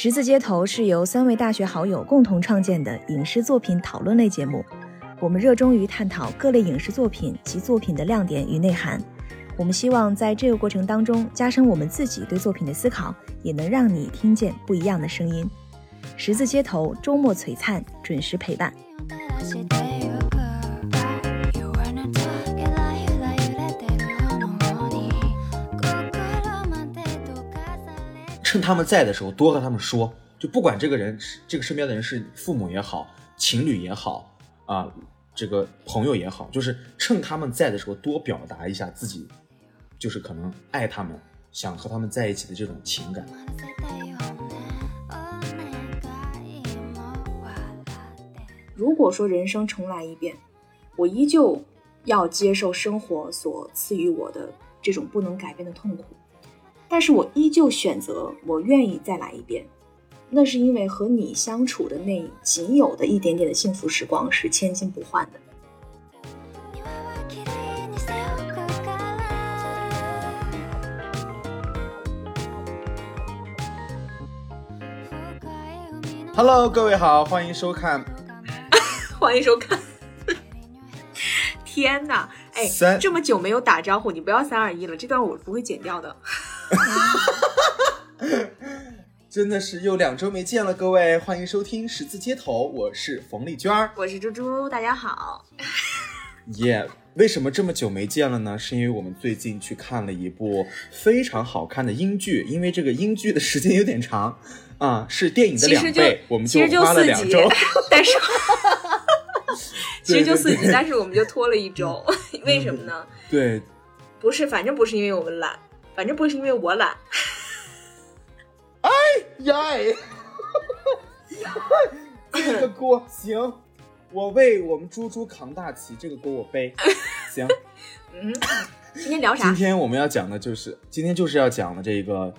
十字街头是由三位大学好友共同创建的影视作品讨论类节目。我们热衷于探讨各类影视作品及作品的亮点与内涵。我们希望在这个过程当中加深我们自己对作品的思考，也能让你听见不一样的声音。十字街头周末璀璨，准时陪伴。他们在的时候，多和他们说，就不管这个人这个身边的人是父母也好，情侣也好，啊，这个朋友也好，就是趁他们在的时候，多表达一下自己，就是可能爱他们，想和他们在一起的这种情感。如果说人生重来一遍，我依旧要接受生活所赐予我的这种不能改变的痛苦。但是我依旧选择，我愿意再来一遍，那是因为和你相处的那仅有的一点点的幸福时光是千金不换的。Hello，各位好，欢迎收看，欢迎收看。天哪，哎，这么久没有打招呼，你不要三二一了，这段我不会剪掉的。真的是又两周没见了，各位，欢迎收听十字街头，我是冯丽娟儿，我是猪猪，大家好。耶，为什么这么久没见了呢？是因为我们最近去看了一部非常好看的英剧，因为这个英剧的时间有点长啊，是电影的两倍，我们就花了两周。但是，其实就四集，但是我们就拖了一周，为什么呢？对，不是，反正不是因为我们懒。反正不是因为我懒，哎呀，这个锅行，我为我们猪猪扛大旗，这个锅我背，行。嗯，今天聊啥？今天我们要讲的就是，今天就是要讲的这个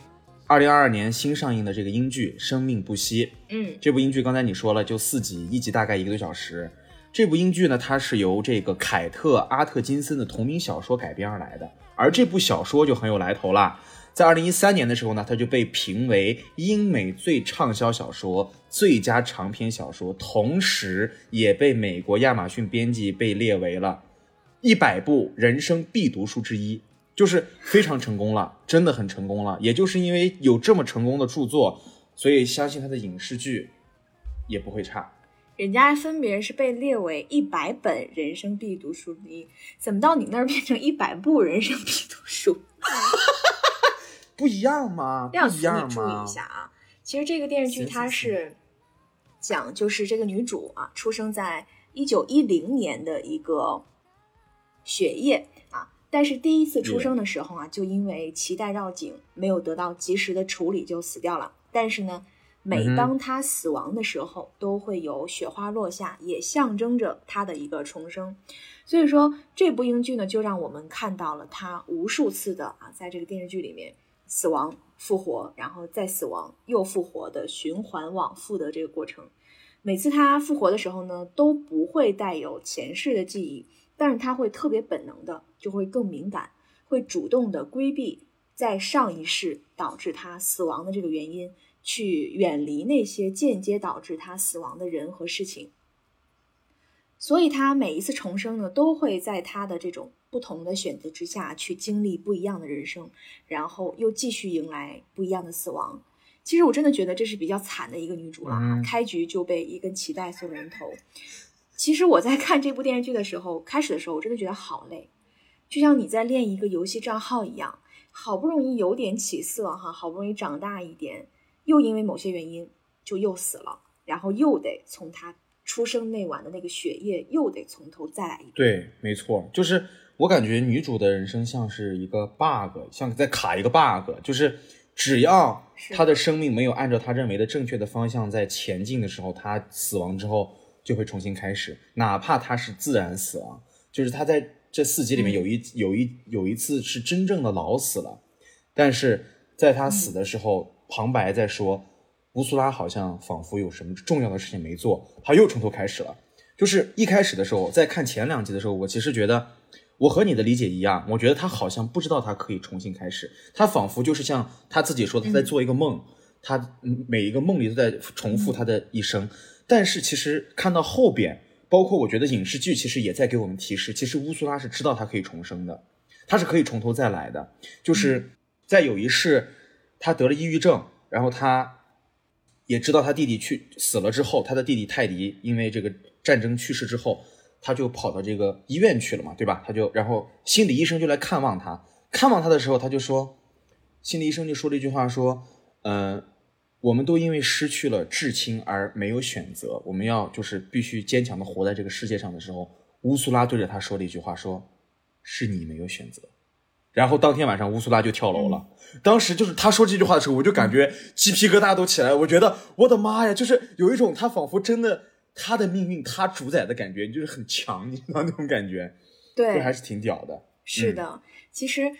二零二二年新上映的这个英剧《生命不息》。嗯，这部英剧刚才你说了，就四集，一集大概一个多小时。这部英剧呢，它是由这个凯特·阿特金森的同名小说改编而来的。而这部小说就很有来头了，在二零一三年的时候呢，它就被评为英美最畅销小说、最佳长篇小说，同时也被美国亚马逊编辑被列为了一百部人生必读书之一，就是非常成功了，真的很成功了。也就是因为有这么成功的著作，所以相信它的影视剧也不会差。人家分别是被列为一百本人生必读书之一，怎么到你那儿变成一百部人生必读书？不一样吗？不一样吗？注意一下啊！其实这个电视剧它是讲，就是这个女主啊，出生在一九一零年的一个血液啊，但是第一次出生的时候啊，就因为脐带绕颈没有得到及时的处理，就死掉了。但是呢。每当他死亡的时候，都会有雪花落下，也象征着他的一个重生。所以说，这部英剧呢，就让我们看到了他无数次的啊，在这个电视剧里面死亡、复活，然后再死亡又复活的循环往复的这个过程。每次他复活的时候呢，都不会带有前世的记忆，但是他会特别本能的，就会更敏感，会主动的规避在上一世导致他死亡的这个原因。去远离那些间接导致他死亡的人和事情，所以他每一次重生呢，都会在他的这种不同的选择之下去经历不一样的人生，然后又继续迎来不一样的死亡。其实我真的觉得这是比较惨的一个女主了哈，开局就被一根脐带送人头。其实我在看这部电视剧的时候，开始的时候我真的觉得好累，就像你在练一个游戏账号一样，好不容易有点起色哈，好不容易长大一点。又因为某些原因就又死了，然后又得从他出生那晚的那个血液又得从头再来一遍。对，没错，就是我感觉女主的人生像是一个 bug，像在卡一个 bug，就是只要她的生命没有按照她认为的正确的方向在前进的时候，她死亡之后就会重新开始，哪怕她是自然死亡。就是她在这四集里面有一有一有一次是真正的老死了，但是在她死的时候。旁白在说，乌苏拉好像仿佛有什么重要的事情没做，他又从头开始了。就是一开始的时候，在看前两集的时候，我其实觉得我和你的理解一样，我觉得他好像不知道他可以重新开始，他仿佛就是像他自己说他在做一个梦，他每一个梦里都在重复他的一生。但是其实看到后边，包括我觉得影视剧其实也在给我们提示，其实乌苏拉是知道他可以重生的，他是可以从头再来的。就是在有一世，他得了抑郁症，然后他也知道他弟弟去死了之后，他的弟弟泰迪因为这个战争去世之后，他就跑到这个医院去了嘛，对吧？他就然后心理医生就来看望他，看望他的时候，他就说。心理医生就说了一句话，说：“嗯，我们都因为失去了至亲而没有选择，我们要就是必须坚强的活在这个世界上的时候。”乌苏拉对着他说了一句话，说：“是你没有选择。”然后当天晚上，乌苏拉就跳楼了。当时就是他说这句话的时候，我就感觉鸡皮疙瘩都起来了。我觉得我的妈呀，就是有一种他仿佛真的他的命运他主宰的感觉，就是很强，你知道那种感觉，对，还是挺屌的。是的，其实。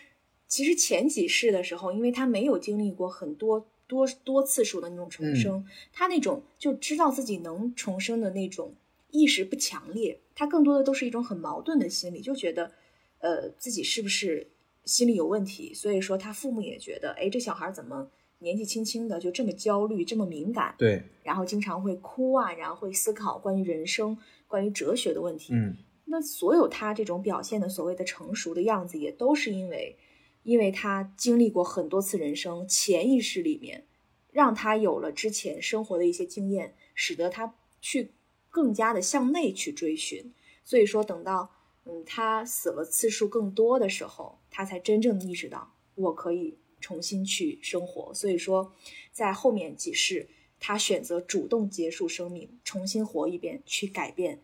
其实前几世的时候，因为他没有经历过很多多多次数的那种重生，他那种就知道自己能重生的那种意识不强烈，他更多的都是一种很矛盾的心理，就觉得，呃，自己是不是心理有问题？所以说他父母也觉得，哎，这小孩怎么年纪轻轻的就这么焦虑，这么敏感？对，然后经常会哭啊，然后会思考关于人生、关于哲学的问题。嗯，那所有他这种表现的所谓的成熟的样子，也都是因为。因为他经历过很多次人生，潜意识里面让他有了之前生活的一些经验，使得他去更加的向内去追寻。所以说，等到嗯他死了次数更多的时候，他才真正意识到我可以重新去生活。所以说，在后面几世，他选择主动结束生命，重新活一遍，去改变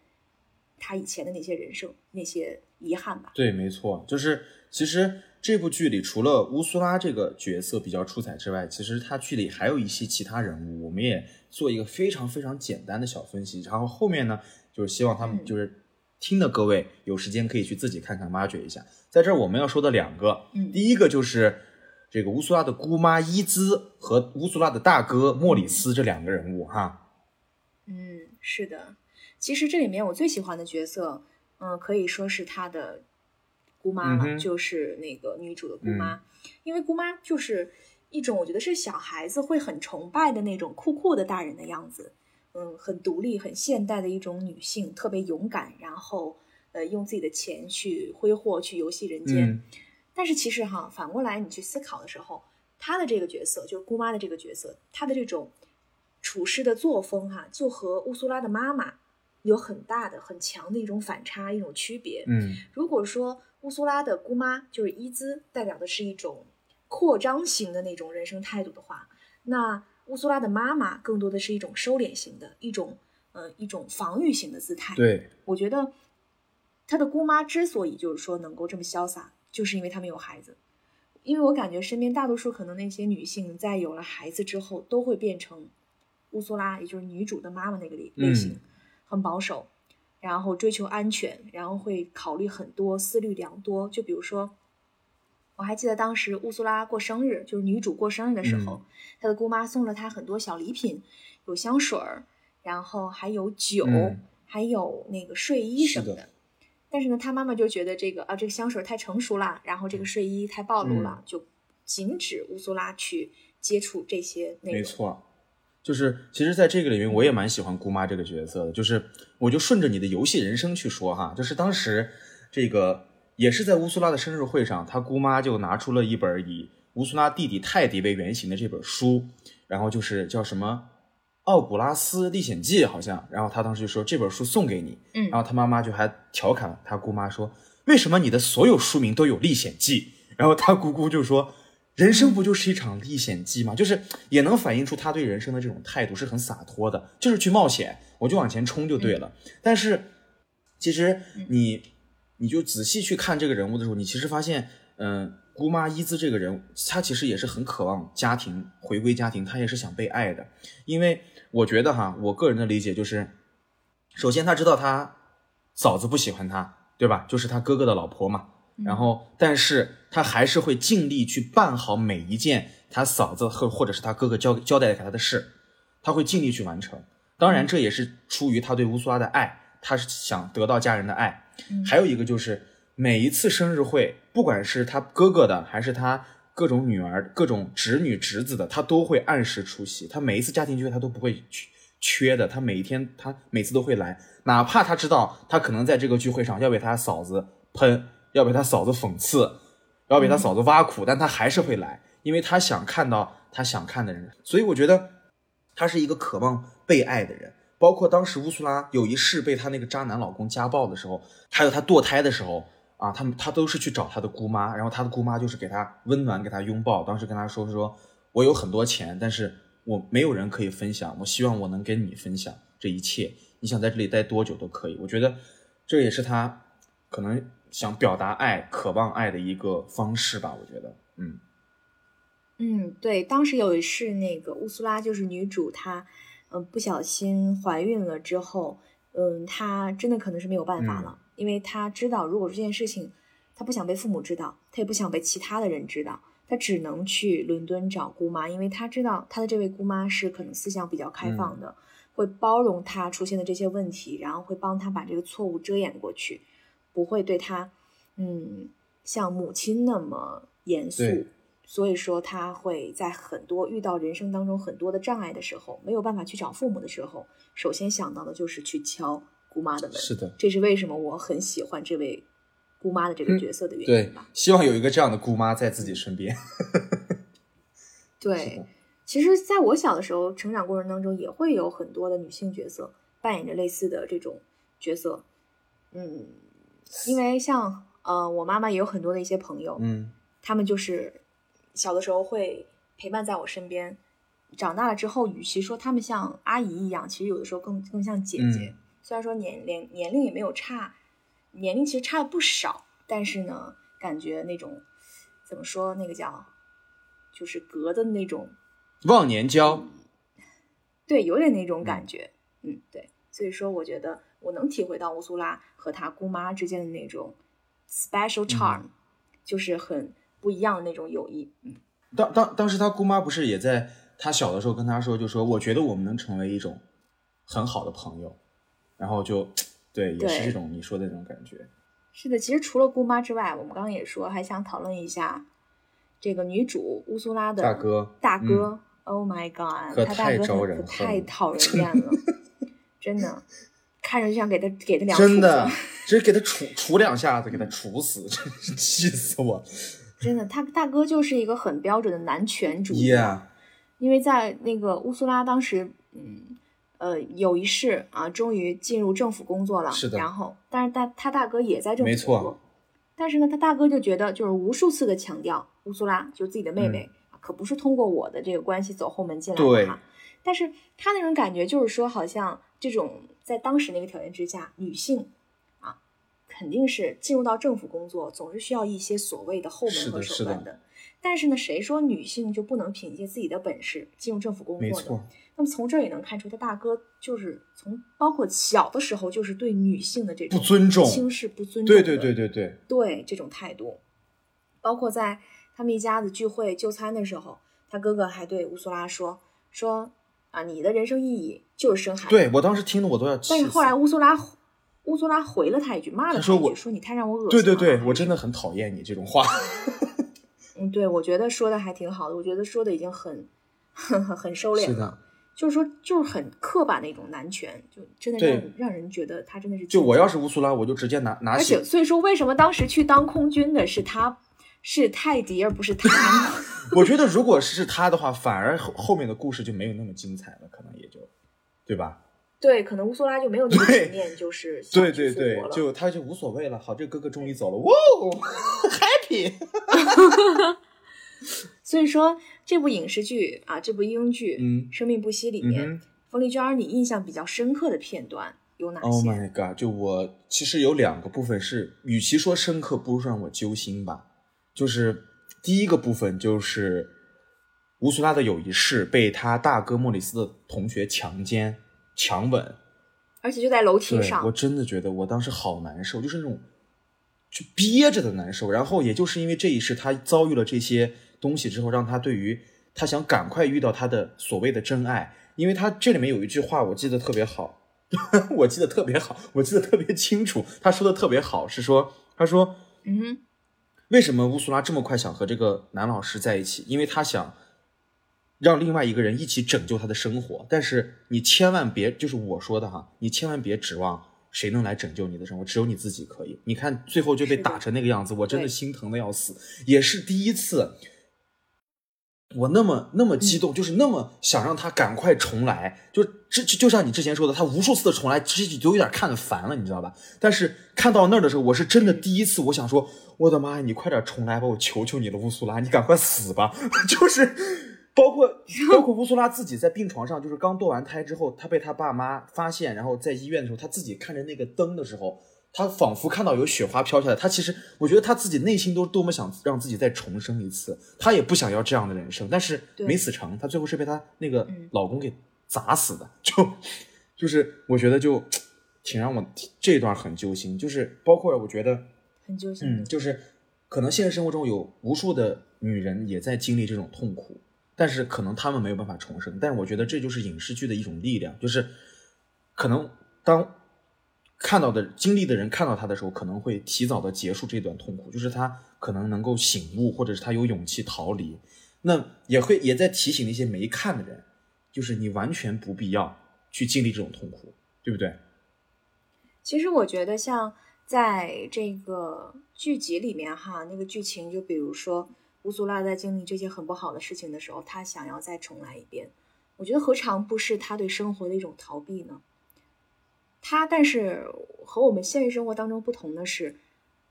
他以前的那些人生那些遗憾吧。对，没错，就是其实。这部剧里除了乌苏拉这个角色比较出彩之外，其实他剧里还有一些其他人物，我们也做一个非常非常简单的小分析。然后后面呢，就是希望他们就是听的各位有时间可以去自己看看，挖掘一下。在这儿我们要说的两个，第一个就是这个乌苏拉的姑妈伊兹和乌苏拉的大哥莫里斯这两个人物哈。嗯，是的，其实这里面我最喜欢的角色，嗯，可以说是他的。姑妈了，就是那个女主的姑妈，因为姑妈就是一种我觉得是小孩子会很崇拜的那种酷酷的大人的样子，嗯，很独立、很现代的一种女性，特别勇敢，然后呃用自己的钱去挥霍、去游戏人间。但是其实哈，反过来你去思考的时候，她的这个角色，就是姑妈的这个角色，她的这种处事的作风哈，就和乌苏拉的妈妈有很大的、很强的一种反差、一种区别。嗯，如果说。乌苏拉的姑妈就是伊兹，代表的是一种扩张型的那种人生态度的话，那乌苏拉的妈妈更多的是一种收敛型的一种，呃，一种防御型的姿态。对，我觉得她的姑妈之所以就是说能够这么潇洒，就是因为她们有孩子。因为我感觉身边大多数可能那些女性在有了孩子之后，都会变成乌苏拉，也就是女主的妈妈那个类类型，很保守。然后追求安全，然后会考虑很多，思虑良多。就比如说，我还记得当时乌苏拉过生日，就是女主过生日的时候，她的姑妈送了她很多小礼品，有香水儿，然后还有酒，还有那个睡衣什么的。但是呢，她妈妈就觉得这个啊，这个香水太成熟了，然后这个睡衣太暴露了，就禁止乌苏拉去接触这些内容。没错。就是，其实，在这个里面，我也蛮喜欢姑妈这个角色的。就是，我就顺着你的游戏人生去说哈。就是当时，这个也是在乌苏拉的生日会上，他姑妈就拿出了一本以乌苏拉弟弟泰迪为原型的这本书，然后就是叫什么《奥古拉斯历险记》好像。然后他当时就说这本书送给你。嗯。然后他妈妈就还调侃他姑妈说：“为什么你的所有书名都有历险记？”然后他姑姑就说。人生不就是一场历险记吗？就是也能反映出他对人生的这种态度是很洒脱的，就是去冒险，我就往前冲就对了。但是，其实你你就仔细去看这个人物的时候，你其实发现，嗯，姑妈伊兹这个人，她其实也是很渴望家庭，回归家庭，她也是想被爱的。因为我觉得哈，我个人的理解就是，首先他知道他嫂子不喜欢他，对吧？就是他哥哥的老婆嘛。然后，但是他还是会尽力去办好每一件他嫂子或或者是他哥哥交交代给他的事，他会尽力去完成。当然，这也是出于他对乌苏拉的爱，他是想得到家人的爱。还有一个就是每一次生日会，不管是他哥哥的还是他各种女儿、各种侄女、侄子的，他都会按时出席。他每一次家庭聚会，他都不会缺缺的。他每一天，他每次都会来，哪怕他知道他可能在这个聚会上要被他嫂子喷，要被他嫂子讽刺，要被他嫂子挖苦，但他还是会来，因为他想看到他想看的人。所以我觉得他是一个渴望被爱的人。包括当时乌苏拉有一世被她那个渣男老公家暴的时候，还有她堕胎的时候。啊，他们她都是去找她的姑妈，然后她的姑妈就是给她温暖，给她拥抱。当时跟她说说，我有很多钱，但是我没有人可以分享，我希望我能跟你分享这一切。你想在这里待多久都可以。我觉得这也是她可能想表达爱、渴望爱的一个方式吧。我觉得，嗯嗯，对，当时有一世那个乌苏拉就是女主，她嗯不小心怀孕了之后，嗯，她真的可能是没有办法了。因为她知道，如果这件事情，她不想被父母知道，她也不想被其他的人知道，她只能去伦敦找姑妈，因为她知道她的这位姑妈是可能思想比较开放的，会包容她出现的这些问题，然后会帮她把这个错误遮掩过去，不会对她，嗯，像母亲那么严肃。所以说，他会在很多遇到人生当中很多的障碍的时候，没有办法去找父母的时候，首先想到的就是去敲。姑妈的门是的，这是为什么我很喜欢这位姑妈的这个角色的原因吧？希望有一个这样的姑妈在自己身边。对，其实，在我小的时候成长过程当中，也会有很多的女性角色扮演着类似的这种角色。嗯，因为像呃，我妈妈也有很多的一些朋友，嗯，他们就是小的时候会陪伴在我身边，长大了之后，与其说他们像阿姨一样，其实有的时候更更像姐姐。虽然说年龄年龄也没有差，年龄其实差了不少，但是呢，感觉那种怎么说那个叫，就是隔的那种忘年交，对，有点那种感觉，嗯，对，所以说我觉得我能体会到乌苏拉和她姑妈之间的那种 special charm，就是很不一样的那种友谊，嗯。当当当时他姑妈不是也在他小的时候跟他说，就说我觉得我们能成为一种很好的朋友。然后就，对，也是这种你说的那种感觉。是的，其实除了姑妈之外，我们刚刚也说，还想讨论一下这个女主乌苏拉的大哥。大哥，Oh my God，他大哥可太讨人厌了，真的，看着就想给他给他两真的，直接给他处处两下子，给他杵死，真是气死我！真的，他大哥就是一个很标准的男权主义，因为在那个乌苏拉当时，嗯。呃，有一世啊，终于进入政府工作了。是的。然后，但是他他大哥也在政府工作。没错。但是呢，他大哥就觉得，就是无数次的强调，乌苏拉就是自己的妹妹，可不是通过我的这个关系走后门进来的哈。但是他那种感觉就是说，好像这种在当时那个条件之下，女性啊，肯定是进入到政府工作，总是需要一些所谓的后门和手段的。但是呢，谁说女性就不能凭借自己的本事进入政府工作的？没错。那么从这儿也能看出，他大哥就是从包括小的时候就是对女性的这种不尊重、轻视、不尊重，对对对对对，对这种态度，包括在他们一家子聚会就餐的时候，他哥哥还对乌苏拉说说啊，你的人生意义就是生孩子。对我当时听的我都要气。但是后来乌苏拉乌苏拉回了他一句，骂了他一句，说你太让我恶心。对对对，我真的很讨厌你这种话。嗯，对，我觉得说的还挺好的，我觉得说的已经很很很收敛了。是的。就是说，就是很刻板的一种男权，就真的让让人觉得他真的是。就我要是乌苏拉，我就直接拿拿。而且，所以说，为什么当时去当空军的是他，是泰迪，而不是他？我觉得，如果是他的话，反而后后面的故事就没有那么精彩了，可能也就，对吧？对，可能乌苏拉就没有那个执念，就是对对对，就他就无所谓了。好，这哥哥终于走了，哇，happy。所以说。这部影视剧啊，这部英剧《嗯生命不息》里面，冯丽娟，你印象比较深刻的片段有哪些？Oh my god！就我其实有两个部分是，与其说深刻，不如说让我揪心吧。就是第一个部分，就是乌苏拉的有一世被他大哥莫里斯的同学强奸、强吻，而且就在楼梯上。我真的觉得我当时好难受，就是那种就憋着的难受。然后也就是因为这一世，他遭遇了这些。东西之后，让他对于他想赶快遇到他的所谓的真爱，因为他这里面有一句话，我记得特别好，我记得特别好，我记得特别清楚，他说的特别好，是说，他说，嗯，为什么乌苏拉这么快想和这个男老师在一起？因为他想让另外一个人一起拯救他的生活。但是你千万别，就是我说的哈，你千万别指望谁能来拯救你的生活，只有你自己可以。你看最后就被打成那个样子，我真的心疼的要死。也是第一次，我那么那么激动，就是那么想让他赶快重来。就这就就像你之前说的，他无数次的重来，其实你都有点看的烦了，你知道吧？但是看到那儿的时候，我是真的第一次，我想说。我的妈呀！你快点重来吧！我求求你了，乌苏拉，你赶快死吧！就是包括 包括乌苏拉自己在病床上，就是刚堕完胎之后，她被她爸妈发现，然后在医院的时候，她自己看着那个灯的时候，她仿佛看到有雪花飘下来。她其实，我觉得她自己内心都多么想让自己再重生一次，她也不想要这样的人生，但是没死成，她最后是被她那个老公给砸死的。就就是我觉得就挺让我这段很揪心，就是包括我觉得。很揪心。嗯，就是可能现实生活中有无数的女人也在经历这种痛苦，但是可能他们没有办法重生。但是我觉得这就是影视剧的一种力量，就是可能当看到的经历的人看到他的时候，可能会提早的结束这段痛苦，就是他可能能够醒悟，或者是他有勇气逃离。那也会也在提醒那些没看的人，就是你完全不必要去经历这种痛苦，对不对？其实我觉得像。在这个剧集里面，哈，那个剧情就比如说乌苏拉在经历这些很不好的事情的时候，他想要再重来一遍。我觉得何尝不是他对生活的一种逃避呢？他但是和我们现实生活当中不同的是，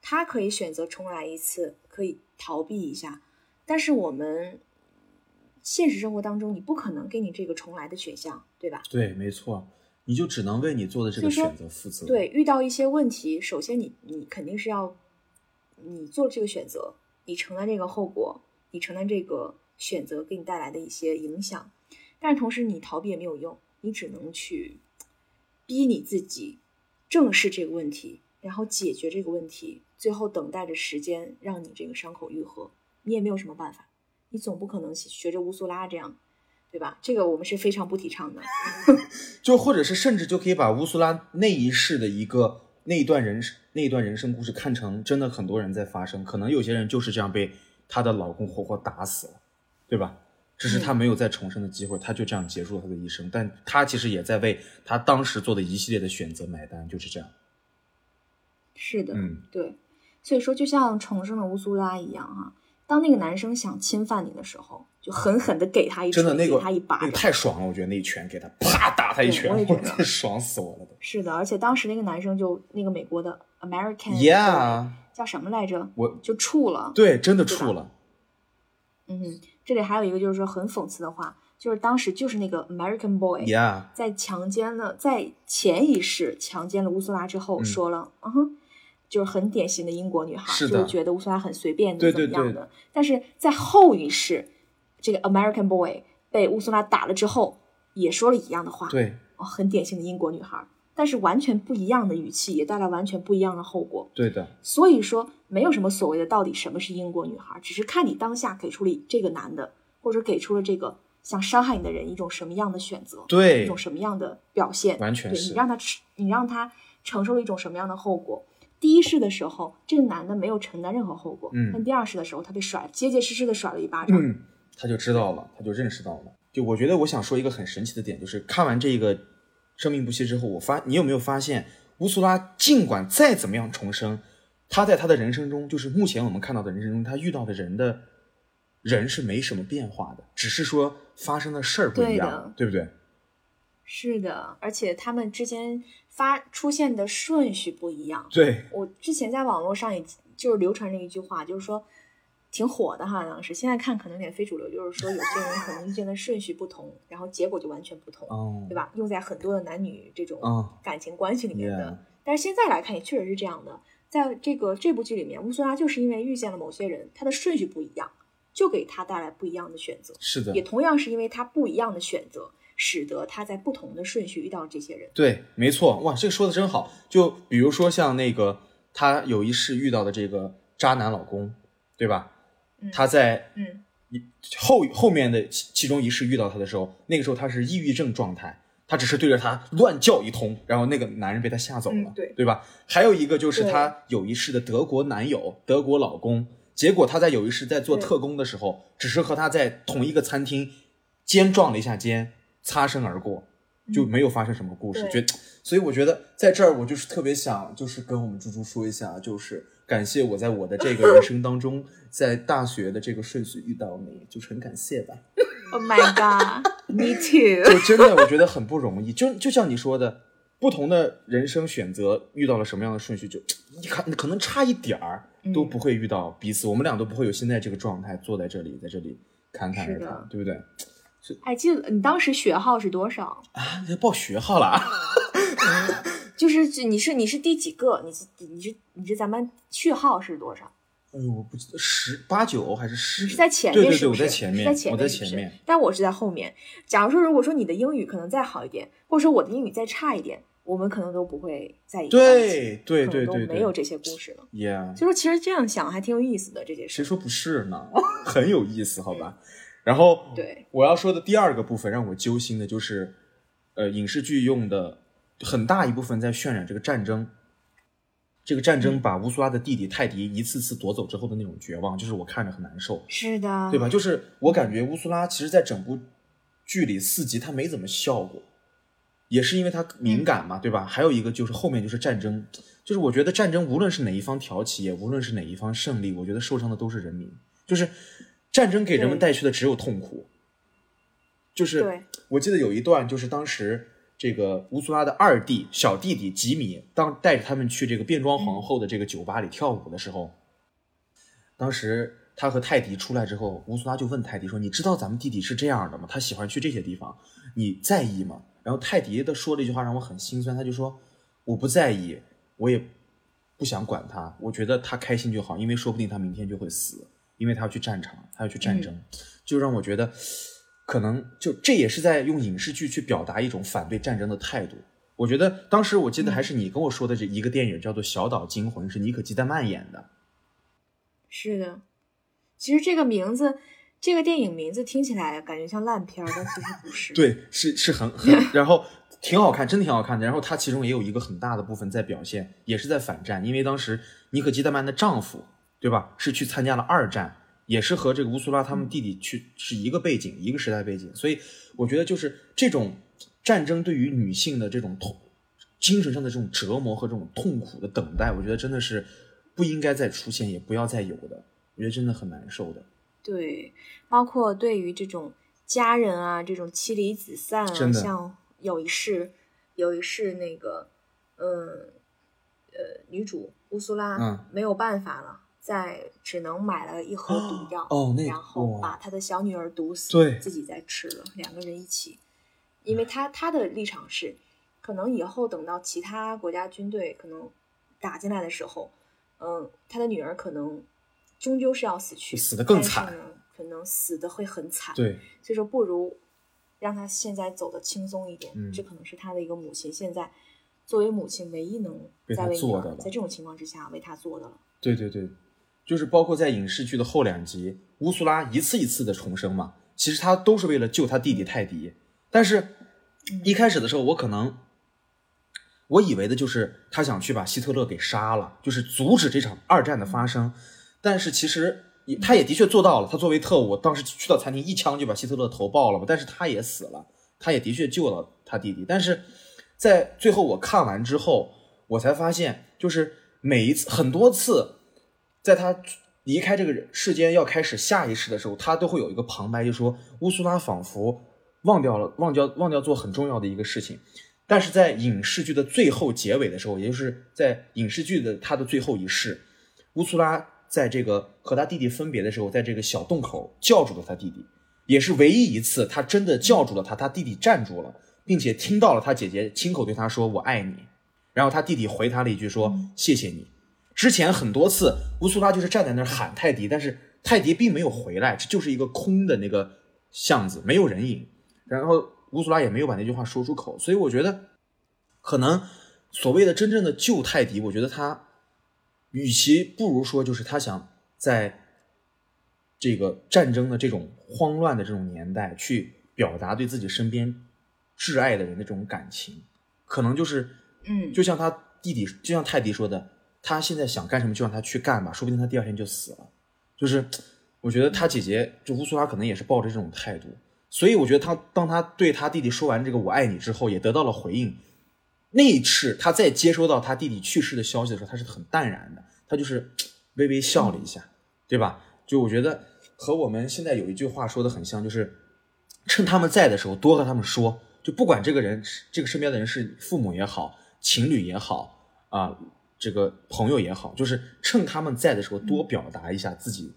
他可以选择重来一次，可以逃避一下。但是我们现实生活当中，你不可能给你这个重来的选项，对吧？对，没错。你就只能为你做的这个选择负责。对，遇到一些问题，首先你你肯定是要，你做这个选择，你承担这个后果，你承担这个选择给你带来的一些影响。但是同时你逃避也没有用，你只能去逼你自己正视这个问题，然后解决这个问题，最后等待着时间让你这个伤口愈合。你也没有什么办法，你总不可能学着乌苏拉这样。对吧？这个我们是非常不提倡的。就或者是甚至就可以把乌苏拉那一世的一个那一段人生那一段人生故事看成真的很多人在发生，可能有些人就是这样被她的老公活活打死了，对吧？只是她没有再重生的机会，她就这样结束了她的一生。但她其实也在为她当时做的一系列的选择买单，就是这样。是的，嗯，对。所以说，就像重生的乌苏拉一样啊。当那个男生想侵犯你的时候，就狠狠的给他一真的那个他一巴掌，太爽了！我觉得那一拳给他啪打他一拳，我也觉得爽死我了。是的，而且当时那个男生就那个美国的 American 叫什么来着？我就处了，对，真的处了。嗯，这里还有一个就是说很讽刺的话，就是当时就是那个 American boy 在强奸了，在前一世强奸了乌苏拉之后说了，嗯哼。就是很典型的英国女孩，就是觉得乌苏拉很随便的怎么样的。但是在后一世，这个 American boy 被乌苏拉打了之后，也说了一样的话。对，哦，很典型的英国女孩，但是完全不一样的语气，也带来完全不一样的后果。对的。所以说，没有什么所谓的到底什么是英国女孩，只是看你当下给出了这个男的，或者给出了这个想伤害你的人一种什么样的选择，对，一种什么样的表现，完全是你让他吃，你让他承受了一种什么样的后果。第一世的时候，这个男的没有承担任何后果。嗯，但第二世的时候，他被甩，结结实实的甩了一巴掌。嗯，他就知道了，他就认识到了。就我觉得，我想说一个很神奇的点，就是看完这个《生命不息》之后，我发，你有没有发现，乌苏拉尽管再怎么样重生，他在他的人生中，就是目前我们看到的人生中，他遇到的人的，人是没什么变化的，只是说发生的事儿不一样，对不对？是的，而且他们之间。发出现的顺序不一样。对我之前在网络上也就是流传着一句话，就是说挺火的哈，当时现在看可能有点非主流，就是说有些人可能遇见的顺序不同，然后结果就完全不同，对吧？用在很多的男女这种感情关系里面的。但是现在来看也确实是这样的，在这个这部剧里面，乌苏拉就是因为遇见了某些人，他的顺序不一样，就给他带来不一样的选择。是的，也同样是因为他不一样的选择。使得他在不同的顺序遇到这些人。对，没错，哇，这个说的真好。就比如说像那个他有一世遇到的这个渣男老公，对吧？他在嗯后后面的其其中一世遇到他的时候，那个时候他是抑郁症状态，他只是对着他乱叫一通，然后那个男人被他吓走了，对对吧？还有一个就是他有一世的德国男友、德国老公，结果他在有一世在做特工的时候，只是和他在同一个餐厅肩撞了一下肩，擦身而过，就没有发生什么故事。觉，所以我觉得在这儿我就是特别想，就是跟我们猪猪说一下，就是感谢我在我的这个人生当中，在大学的这个顺序遇到你，就是很感谢吧。Oh my god, me too。就真的我觉得很不容易，就就像你说的，不同的人生选择遇到了什么样的顺序，就 你看可能差一点儿都不会遇到彼此，我们俩都不会有现在这个状态，坐在这里，在这里侃侃而谈，对不对？哎，记得你当时学号是多少啊？要报学号了？就是你是你是第几个？你是你是你是咱们序号是多少？哎呦，我不记得十八九还是十？是在前面，对对对，我在前面，在前面，我在前面。但我是在后面。假如说，如果说你的英语可能再好一点，或者说我的英语再差一点，我们可能都不会在一起。对对对对，没有这些故事了。Yeah。所以说，其实这样想还挺有意思的这件事。谁说不是呢？很有意思，好吧。然后，对我要说的第二个部分让我揪心的就是，呃，影视剧用的很大一部分在渲染这个战争。这个战争把乌苏拉的弟弟泰迪一次次夺走之后的那种绝望，就是我看着很难受。是的，对吧？就是我感觉乌苏拉其实，在整部剧里四集他没怎么笑过，也是因为他敏感嘛，对吧？还有一个就是后面就是战争，就是我觉得战争无论是哪一方挑起，也无论是哪一方胜利，我觉得受伤的都是人民。就是战争给人们带去的只有痛苦。就是我记得有一段，就是当时。这个乌苏拉的二弟小弟弟吉米，当带着他们去这个变装皇后的这个酒吧里跳舞的时候，当时他和泰迪出来之后，乌苏拉就问泰迪说：“你知道咱们弟弟是这样的吗？他喜欢去这些地方，你在意吗？”然后泰迪的说了一句话让我很心酸，他就说：“我不在意，我也不想管他，我觉得他开心就好，因为说不定他明天就会死，因为他要去战场，他要去战争，就让我觉得。”可能就这也是在用影视剧去表达一种反对战争的态度。我觉得当时我记得还是你跟我说的这一个电影叫做《小岛惊魂》，是妮可基德曼演的。是的，其实这个名字，这个电影名字听起来感觉像烂片，但其实不是。对，是是很很，然后挺好看，真的挺好看的。然后它其中也有一个很大的部分在表现，也是在反战，因为当时妮可基德曼的丈夫，对吧，是去参加了二战。也是和这个乌苏拉他们弟弟去是一个背景，一个时代背景，所以我觉得就是这种战争对于女性的这种痛，精神上的这种折磨和这种痛苦的等待，我觉得真的是不应该再出现，也不要再有的，我觉得真的很难受的。对，包括对于这种家人啊，这种妻离子散啊，像有一世，有一世那个，嗯，呃，女主乌苏拉没有办法了。在只能买了一盒毒药，然后把他的小女儿毒死，自己再吃了，两个人一起。因为他他的立场是，可能以后等到其他国家军队可能打进来的时候，嗯，他的女儿可能终究是要死去，死的更惨，可能死的会很惨。对，所以说不如让他现在走的轻松一点。这可能是他的一个母亲现在作为母亲唯一能在为女儿在这种情况之下为他做的了。对对对。就是包括在影视剧的后两集，乌苏拉一次一次的重生嘛，其实他都是为了救他弟弟泰迪。但是，一开始的时候，我可能我以为的就是他想去把希特勒给杀了，就是阻止这场二战的发生。但是其实他也的确做到了，他作为特务，当时去到餐厅一枪就把希特勒头爆了嘛。但是他也死了，他也的确救了他弟弟。但是在最后我看完之后，我才发现，就是每一次很多次。在他离开这个世间要开始下一世的时候，他都会有一个旁白，就说乌苏拉仿佛忘掉了，忘掉忘掉做很重要的一个事情。但是在影视剧的最后结尾的时候，也就是在影视剧的他的最后一世，乌苏拉在这个和他弟弟分别的时候，在这个小洞口叫住了他弟弟，也是唯一一次他真的叫住了他，他弟弟站住了，并且听到了他姐姐亲口对他说“我爱你”，然后他弟弟回他了一句说“谢谢你”。之前很多次，乌苏拉就是站在那儿喊泰迪，但是泰迪并没有回来，这就是一个空的那个巷子，没有人影。然后乌苏拉也没有把那句话说出口，所以我觉得，可能所谓的真正的救泰迪，我觉得他与其不如说就是他想在这个战争的这种慌乱的这种年代，去表达对自己身边挚爱的人的这种感情，可能就是，嗯，就像他弟弟，就像泰迪说的。他现在想干什么就让他去干吧，说不定他第二天就死了。就是我觉得他姐姐就乌苏拉可能也是抱着这种态度，所以我觉得他当他对他弟弟说完这个“我爱你”之后，也得到了回应。那一次他在接收到他弟弟去世的消息的时候，他是很淡然的，他就是微微笑了一下，对吧？就我觉得和我们现在有一句话说的很像，就是趁他们在的时候多和他们说，就不管这个人这个身边的人是父母也好，情侣也好啊，这个朋友也好，就是趁他们在的时候多表达一下自己，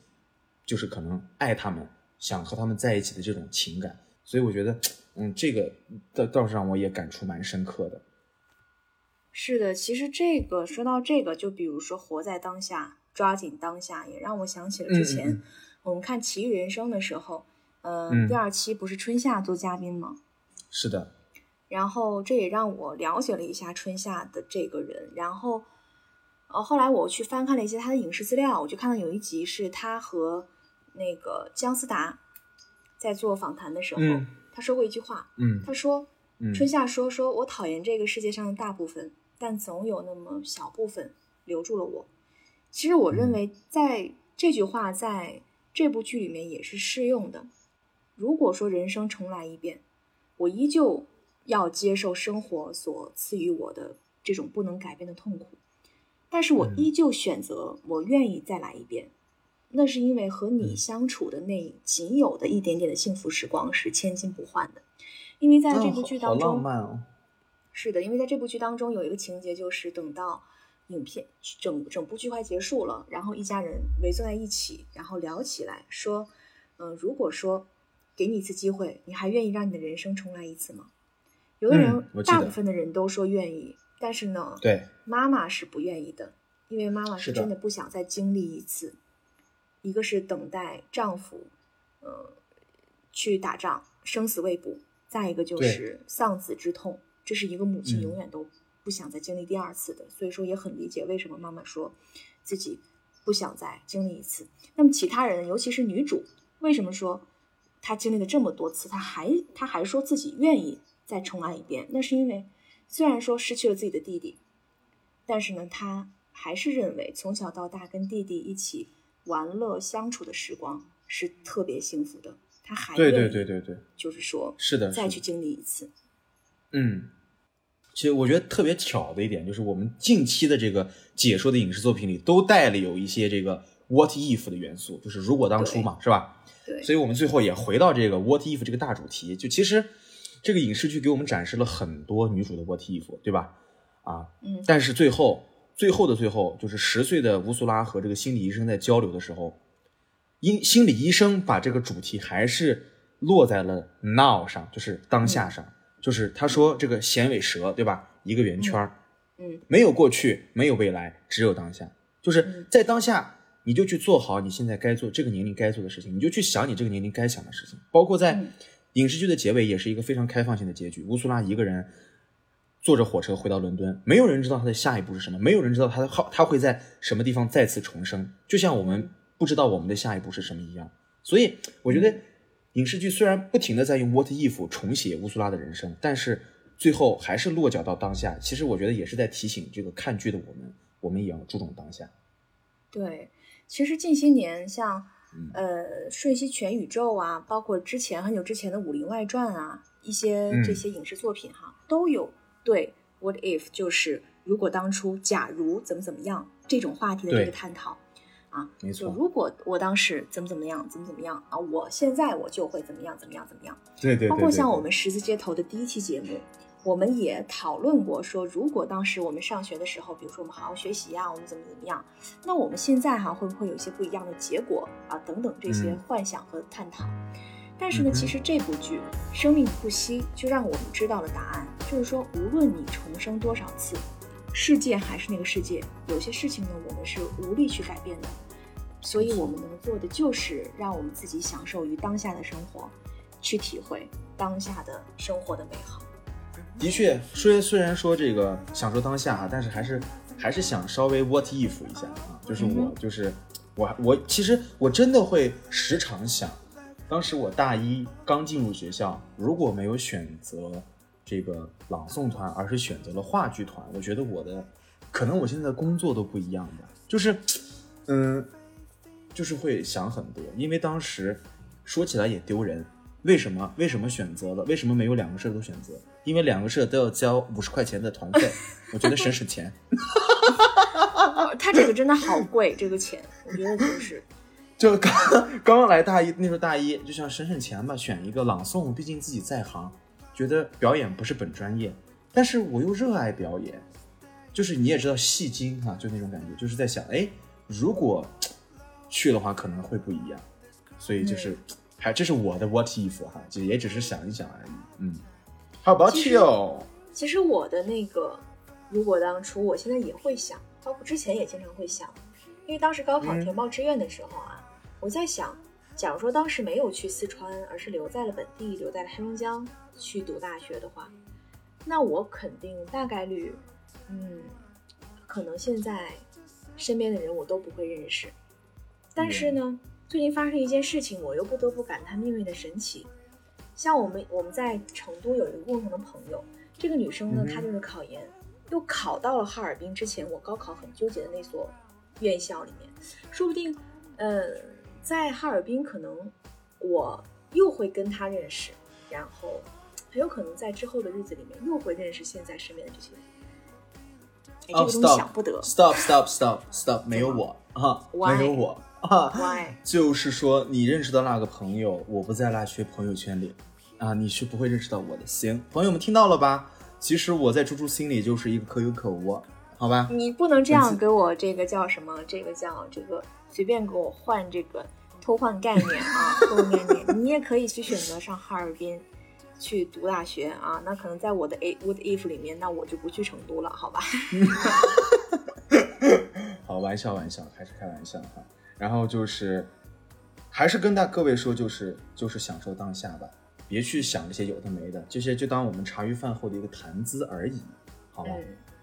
就是可能爱他们，想和他们在一起的这种情感。所以我觉得，嗯，这个倒倒是让我也感触蛮深刻的。是的，其实这个说到这个，就比如说活在当下，抓紧当下，也让我想起了之前我们看《奇遇人生》的时候，嗯，第二期不是春夏做嘉宾吗？是的。然后这也让我了解了一下春夏的这个人。然后，呃，后来我去翻看了一些他的影视资料，我就看到有一集是他和那个姜思达在做访谈的时候，他说过一句话，嗯，他说，春夏说，说我讨厌这个世界上的大部分。但总有那么小部分留住了我。其实我认为，在这句话在这部剧里面也是适用的。如果说人生重来一遍，我依旧要接受生活所赐予我的这种不能改变的痛苦，但是我依旧选择我愿意再来一遍。那是因为和你相处的那仅有的一点点的幸福时光是千金不换的。因为在这部剧当中，好浪漫哦。是的，因为在这部剧当中有一个情节，就是等到影片整整部剧快结束了，然后一家人围坐在一起，然后聊起来，说，嗯，如果说给你一次机会，你还愿意让你的人生重来一次吗？有的人，大部分的人都说愿意，但是呢，对，妈妈是不愿意的，因为妈妈是真的不想再经历一次，一个是等待丈夫，呃，去打仗生死未卜，再一个就是丧子之痛。这是一个母亲永远都不想再经历第二次的，所以说也很理解为什么妈妈说自己不想再经历一次。那么其他人，尤其是女主，为什么说她经历了这么多次，她还她还说自己愿意再重来一遍？那是因为虽然说失去了自己的弟弟，但是呢，他还是认为从小到大跟弟弟一起玩乐相处的时光是特别幸福的。他还对对对对对，就是说是的，再去经历一次，嗯。其实我觉得特别巧的一点就是，我们近期的这个解说的影视作品里都带了有一些这个 “what if” 的元素，就是如果当初嘛，是吧？对。所以我们最后也回到这个 “what if” 这个大主题。就其实这个影视剧给我们展示了很多女主的 “what if”，对吧？啊，嗯。但是最后，最后的最后，就是十岁的乌苏拉和这个心理医生在交流的时候，因心理医生把这个主题还是落在了 “now” 上，就是当下上。就是他说这个衔尾蛇，对吧？一个圆圈儿，嗯，没有过去，没有未来，只有当下。就是在当下，你就去做好你现在该做这个年龄该做的事情，你就去想你这个年龄该想的事情。包括在影视剧的结尾，也是一个非常开放性的结局。乌苏拉一个人坐着火车回到伦敦，没有人知道他的下一步是什么，没有人知道他的号他会在什么地方再次重生，就像我们不知道我们的下一步是什么一样。所以我觉得。影视剧虽然不停的在用 What if 重写乌苏拉的人生，但是最后还是落脚到当下。其实我觉得也是在提醒这个看剧的我们，我们也要注重当下。对，其实近些年像呃《瞬息全宇宙》啊，包括之前很久之前的《武林外传》啊，一些这些影视作品哈，都有对 What if 就是如果当初假如怎么怎么样这种话题的这个探讨。啊，没错。如果我当时怎么怎么样，怎么怎么样啊，我现在我就会怎么样怎么样怎么样。对对。包括像我们十字街头的第一期节目，我们也讨论过，说如果当时我们上学的时候，比如说我们好好学习呀，我们怎么怎么样，那我们现在哈会不会有一些不一样的结果啊？等等这些幻想和探讨。但是呢，其实这部剧《生命不息》就让我们知道了答案，就是说无论你重生多少次，世界还是那个世界，有些事情呢我们是无力去改变的。所以我们能做的就是让我们自己享受于当下的生活，去体会当下的生活的美好。的确，虽虽然说这个享受当下啊，但是还是还是想稍微 what if 一下啊，就是我就是我我其实我真的会时常想，当时我大一刚进入学校，如果没有选择这个朗诵团，而是选择了话剧团，我觉得我的可能我现在工作都不一样的，就是嗯。就是会想很多，因为当时说起来也丢人。为什么？为什么选择了？为什么没有两个事都选择？因为两个社都要交五十块钱的团费，我觉得省省钱。他这个真的好贵，这个钱，我觉得就是。就刚刚刚来大一，那时候大一就想省省钱吧，选一个朗诵，毕竟自己在行，觉得表演不是本专业，但是我又热爱表演，就是你也知道戏精哈，就那种感觉，就是在想，哎，如果去的话可能会不一样，所以就是，还这是我的 what if 哈，就也只是想一想而已，嗯，How about you？其实我的那个，如果当初我现在也会想，包括之前也经常会想，因为当时高考填报志愿的时候啊。我在想，假如说当时没有去四川，而是留在了本地，留在了黑龙江去读大学的话，那我肯定大概率，嗯，可能现在身边的人我都不会认识。但是呢，最近发生一件事情，我又不得不感叹命运的神奇。像我们我们在成都有一个共同的朋友，这个女生呢，她就是考研，又考到了哈尔滨之前我高考很纠结的那所院校里面，说不定，呃。在哈尔滨，可能我又会跟她认识，然后很有可能在之后的日子里面又会认识现在身边的这些人。这个东西想不得。Stop stop stop stop，没有我啊，没有我啊。Why？就是说你认识的那个朋友，我不在那些朋友圈里啊，你是不会认识到我的。行，朋友们听到了吧？其实我在猪猪心里就是一个可有可无，好吧？你不能这样给我这个叫什么？这个叫这个随便给我换这个。偷换概念啊，偷换概念，你也可以去选择上哈尔滨去读大学啊。那可能在我的 A What If 里面，那我就不去成都了，好吧？好，玩笑玩笑，还是开玩笑哈。然后就是，还是跟大各位说，就是就是享受当下吧，别去想这些有的没的，这些就当我们茶余饭后的一个谈资而已，好吧？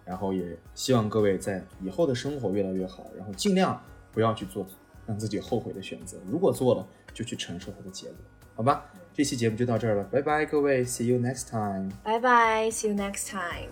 然后也希望各位在以后的生活越来越好，然后尽量不要去做。让自己后悔的选择，如果做了，就去承受它的结果，好吧？这期节目就到这儿了，拜拜，各位，See you next time。拜拜，See you next time。